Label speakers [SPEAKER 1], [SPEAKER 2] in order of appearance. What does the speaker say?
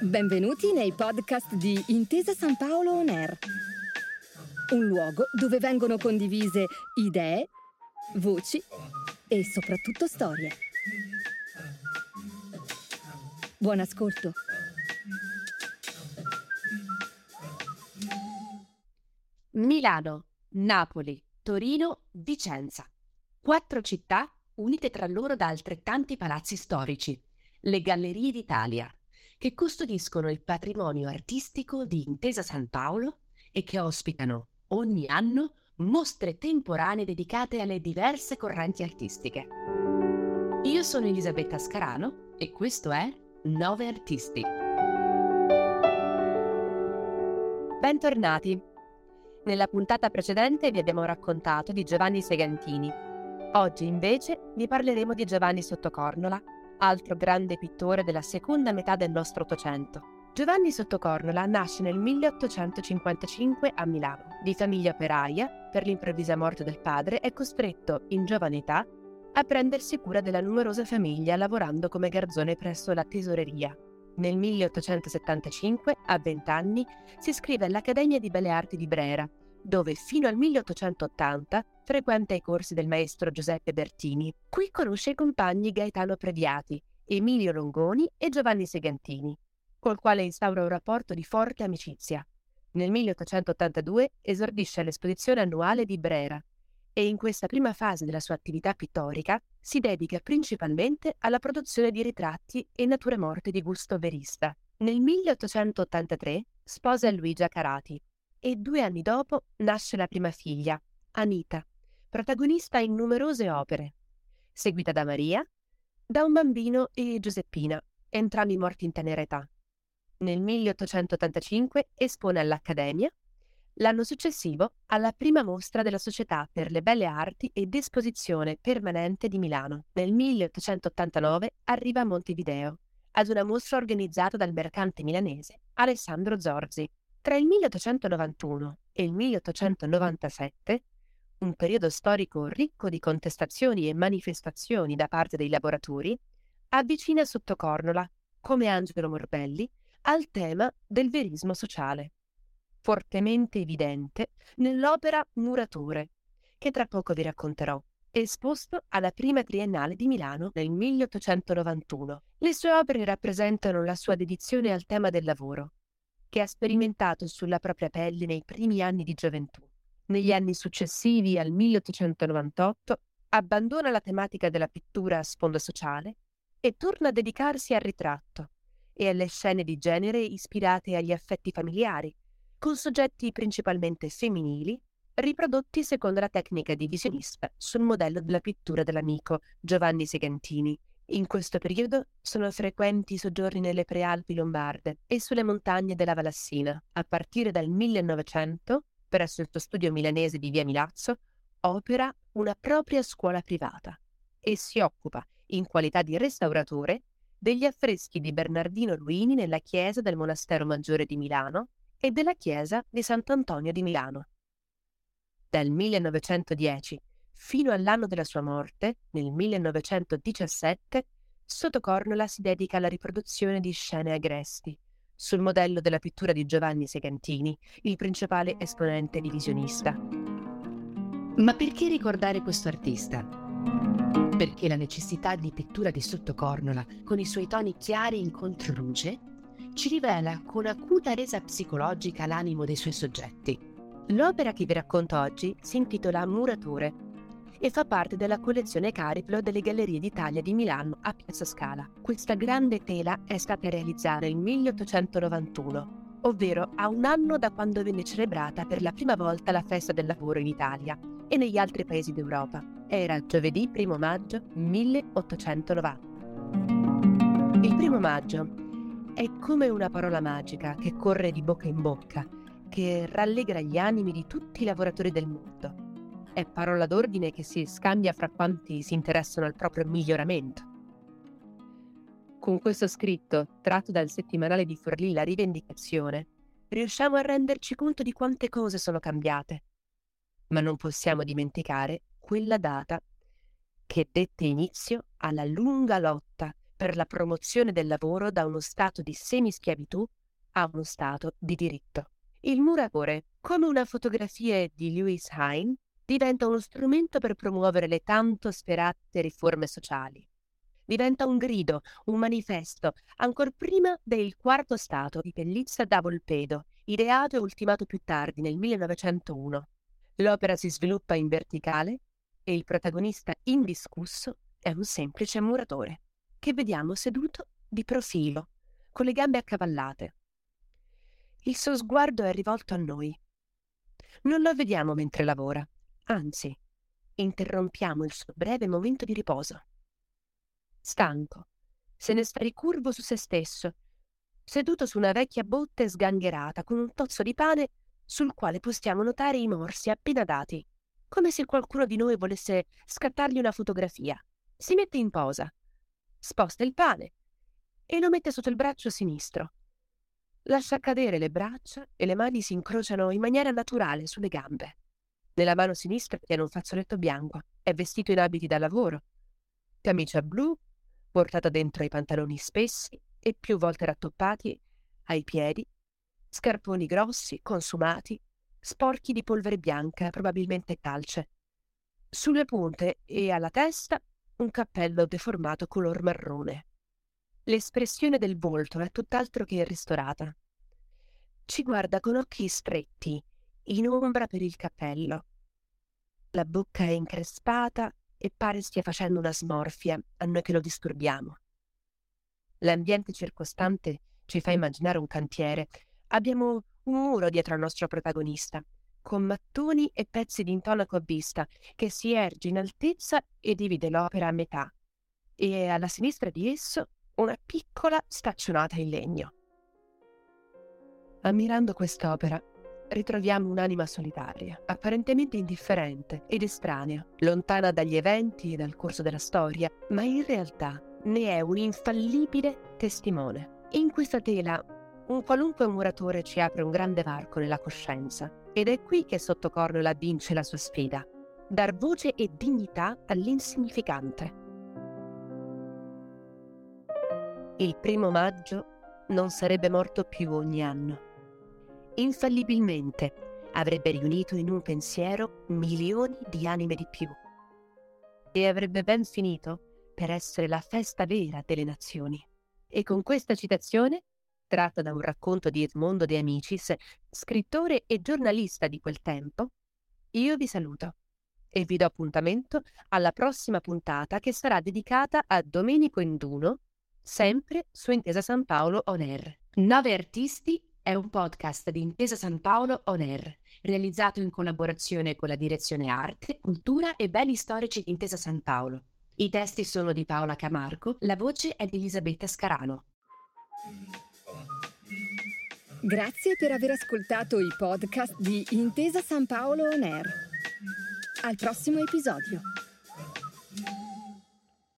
[SPEAKER 1] Benvenuti nei podcast di Intesa San Paolo On Air, un luogo dove vengono condivise idee, voci e soprattutto storie. Buon ascolto.
[SPEAKER 2] Milano, Napoli, Torino, Vicenza. Quattro città unite tra loro da altrettanti palazzi storici, le Gallerie d'Italia, che custodiscono il patrimonio artistico di Intesa San Paolo e che ospitano ogni anno mostre temporanee dedicate alle diverse correnti artistiche. Io sono Elisabetta Scarano e questo è Nove Artisti. Bentornati! Nella puntata precedente vi abbiamo raccontato di Giovanni Segantini. Oggi invece vi parleremo di Giovanni Sottocornola, altro grande pittore della seconda metà del nostro Ottocento. Giovanni Sottocornola nasce nel 1855 a Milano. Di famiglia operaia, per l'improvvisa morte del padre è costretto, in giovane età, a prendersi cura della numerosa famiglia lavorando come garzone presso la tesoreria. Nel 1875, a 20 anni, si iscrive all'Accademia di Belle Arti di Brera, dove fino al 1880 frequenta i corsi del maestro Giuseppe Bertini. Qui conosce i compagni Gaetano Previati, Emilio Longoni e Giovanni Segantini, col quale instaura un rapporto di forte amicizia. Nel 1882 esordisce all'esposizione annuale di Brera, e in questa prima fase della sua attività pittorica si dedica principalmente alla produzione di ritratti e nature morte di gusto verista. Nel 1883 sposa Luigia Carati e due anni dopo nasce la prima figlia, Anita, protagonista in numerose opere, seguita da Maria, da un bambino e Giuseppina, entrambi morti in tenera età. Nel 1885 espone all'Accademia L'anno successivo alla prima mostra della Società per le Belle Arti ed Esposizione Permanente di Milano. Nel 1889 arriva a Montevideo, ad una mostra organizzata dal mercante milanese Alessandro Zorzi. Tra il 1891 e il 1897, un periodo storico ricco di contestazioni e manifestazioni da parte dei lavoratori, avvicina Sottocornola, come Angelo Morbelli, al tema del verismo sociale fortemente evidente nell'opera Muratore, che tra poco vi racconterò, esposto alla prima triennale di Milano nel 1891. Le sue opere rappresentano la sua dedizione al tema del lavoro, che ha sperimentato sulla propria pelle nei primi anni di gioventù. Negli anni successivi al 1898 abbandona la tematica della pittura a sfondo sociale e torna a dedicarsi al ritratto e alle scene di genere ispirate agli affetti familiari, con soggetti principalmente femminili, riprodotti secondo la tecnica divisionista sul modello della pittura dell'amico Giovanni Segantini. In questo periodo sono frequenti i soggiorni nelle prealpi lombarde e sulle montagne della Valassina. A partire dal 1900, presso il suo studio milanese di via Milazzo, opera una propria scuola privata e si occupa, in qualità di restauratore, degli affreschi di Bernardino Luini nella chiesa del Monastero Maggiore di Milano e della chiesa di Sant'Antonio di Milano. Dal 1910 fino all'anno della sua morte, nel 1917, Sottocornola si dedica alla riproduzione di scene agresti, sul modello della pittura di Giovanni Segantini, il principale esponente divisionista. Ma perché ricordare questo artista? Perché la necessità di pittura di Sottocornola, con i suoi toni chiari in controluce, ci rivela con acuta resa psicologica l'animo dei suoi soggetti. L'opera che vi racconto oggi si intitola Murature e fa parte della collezione Cariplo delle Gallerie d'Italia di Milano a Piazza Scala. Questa grande tela è stata realizzata nel 1891, ovvero a un anno da quando venne celebrata per la prima volta la festa del lavoro in Italia e negli altri paesi d'Europa. Era giovedì 1 maggio 1890. Il primo maggio è come una parola magica che corre di bocca in bocca, che rallegra gli animi di tutti i lavoratori del mondo. È parola d'ordine che si scambia fra quanti si interessano al proprio miglioramento. Con questo scritto, tratto dal settimanale di Forlì La Rivendicazione, riusciamo a renderci conto di quante cose sono cambiate. Ma non possiamo dimenticare quella data che dette inizio alla lunga lotta per la promozione del lavoro da uno stato di semischiavitù a uno stato di diritto. Il muratore, come una fotografia di Lewis Hine, diventa uno strumento per promuovere le tanto sperate riforme sociali. Diventa un grido, un manifesto, ancor prima del quarto stato di Pellizza da Volpedo, ideato e ultimato più tardi, nel 1901. L'opera si sviluppa in verticale e il protagonista indiscusso è un semplice muratore, che vediamo seduto di profilo, con le gambe accavallate. Il suo sguardo è rivolto a noi. Non lo vediamo mentre lavora, anzi, interrompiamo il suo breve momento di riposo. Stanco, se ne sta ricurvo su se stesso, seduto su una vecchia botte sgangherata con un tozzo di pane sul quale possiamo notare i morsi appena dati, come se qualcuno di noi volesse scattargli una fotografia. Si mette in posa, sposta il pane e lo mette sotto il braccio sinistro. Lascia cadere le braccia e le mani si incrociano in maniera naturale sulle gambe. Nella mano sinistra tiene un fazzoletto bianco, è vestito in abiti da lavoro. Camicia blu, portata dentro ai pantaloni spessi e più volte rattoppati ai piedi scarponi grossi, consumati, sporchi di polvere bianca, probabilmente calce. Sulle punte e alla testa un cappello deformato color marrone. L'espressione del volto è tutt'altro che ristorata. Ci guarda con occhi stretti, in ombra per il cappello. La bocca è increspata e pare stia facendo una smorfia a noi che lo disturbiamo. L'ambiente circostante ci fa immaginare un cantiere abbiamo un muro dietro al nostro protagonista, con mattoni e pezzi di intonaco a vista, che si erge in altezza e divide l'opera a metà, e alla sinistra di esso una piccola staccionata in legno. Ammirando quest'opera, ritroviamo un'anima solitaria, apparentemente indifferente ed estranea, lontana dagli eventi e dal corso della storia, ma in realtà ne è un infallibile testimone. In questa tela un qualunque muratore ci apre un grande varco nella coscienza ed è qui che Sottocornola vince la sua sfida, dar voce e dignità all'insignificante. Il primo maggio non sarebbe morto più ogni anno. Infallibilmente avrebbe riunito in un pensiero milioni di anime di più e avrebbe ben finito per essere la festa vera delle nazioni. E con questa citazione tratta da un racconto di Edmondo De Amicis, scrittore e giornalista di quel tempo, io vi saluto e vi do appuntamento alla prossima puntata che sarà dedicata a Domenico Induno, sempre su Intesa San Paolo On Air. Nove Artisti è un podcast di Intesa San Paolo On Air, realizzato in collaborazione con la direzione Arte, Cultura e Beni Storici di Intesa San Paolo. I testi sono di Paola Camarco, la voce è di Elisabetta Scarano.
[SPEAKER 1] Grazie per aver ascoltato i podcast di Intesa San Paolo On Air. Al prossimo episodio.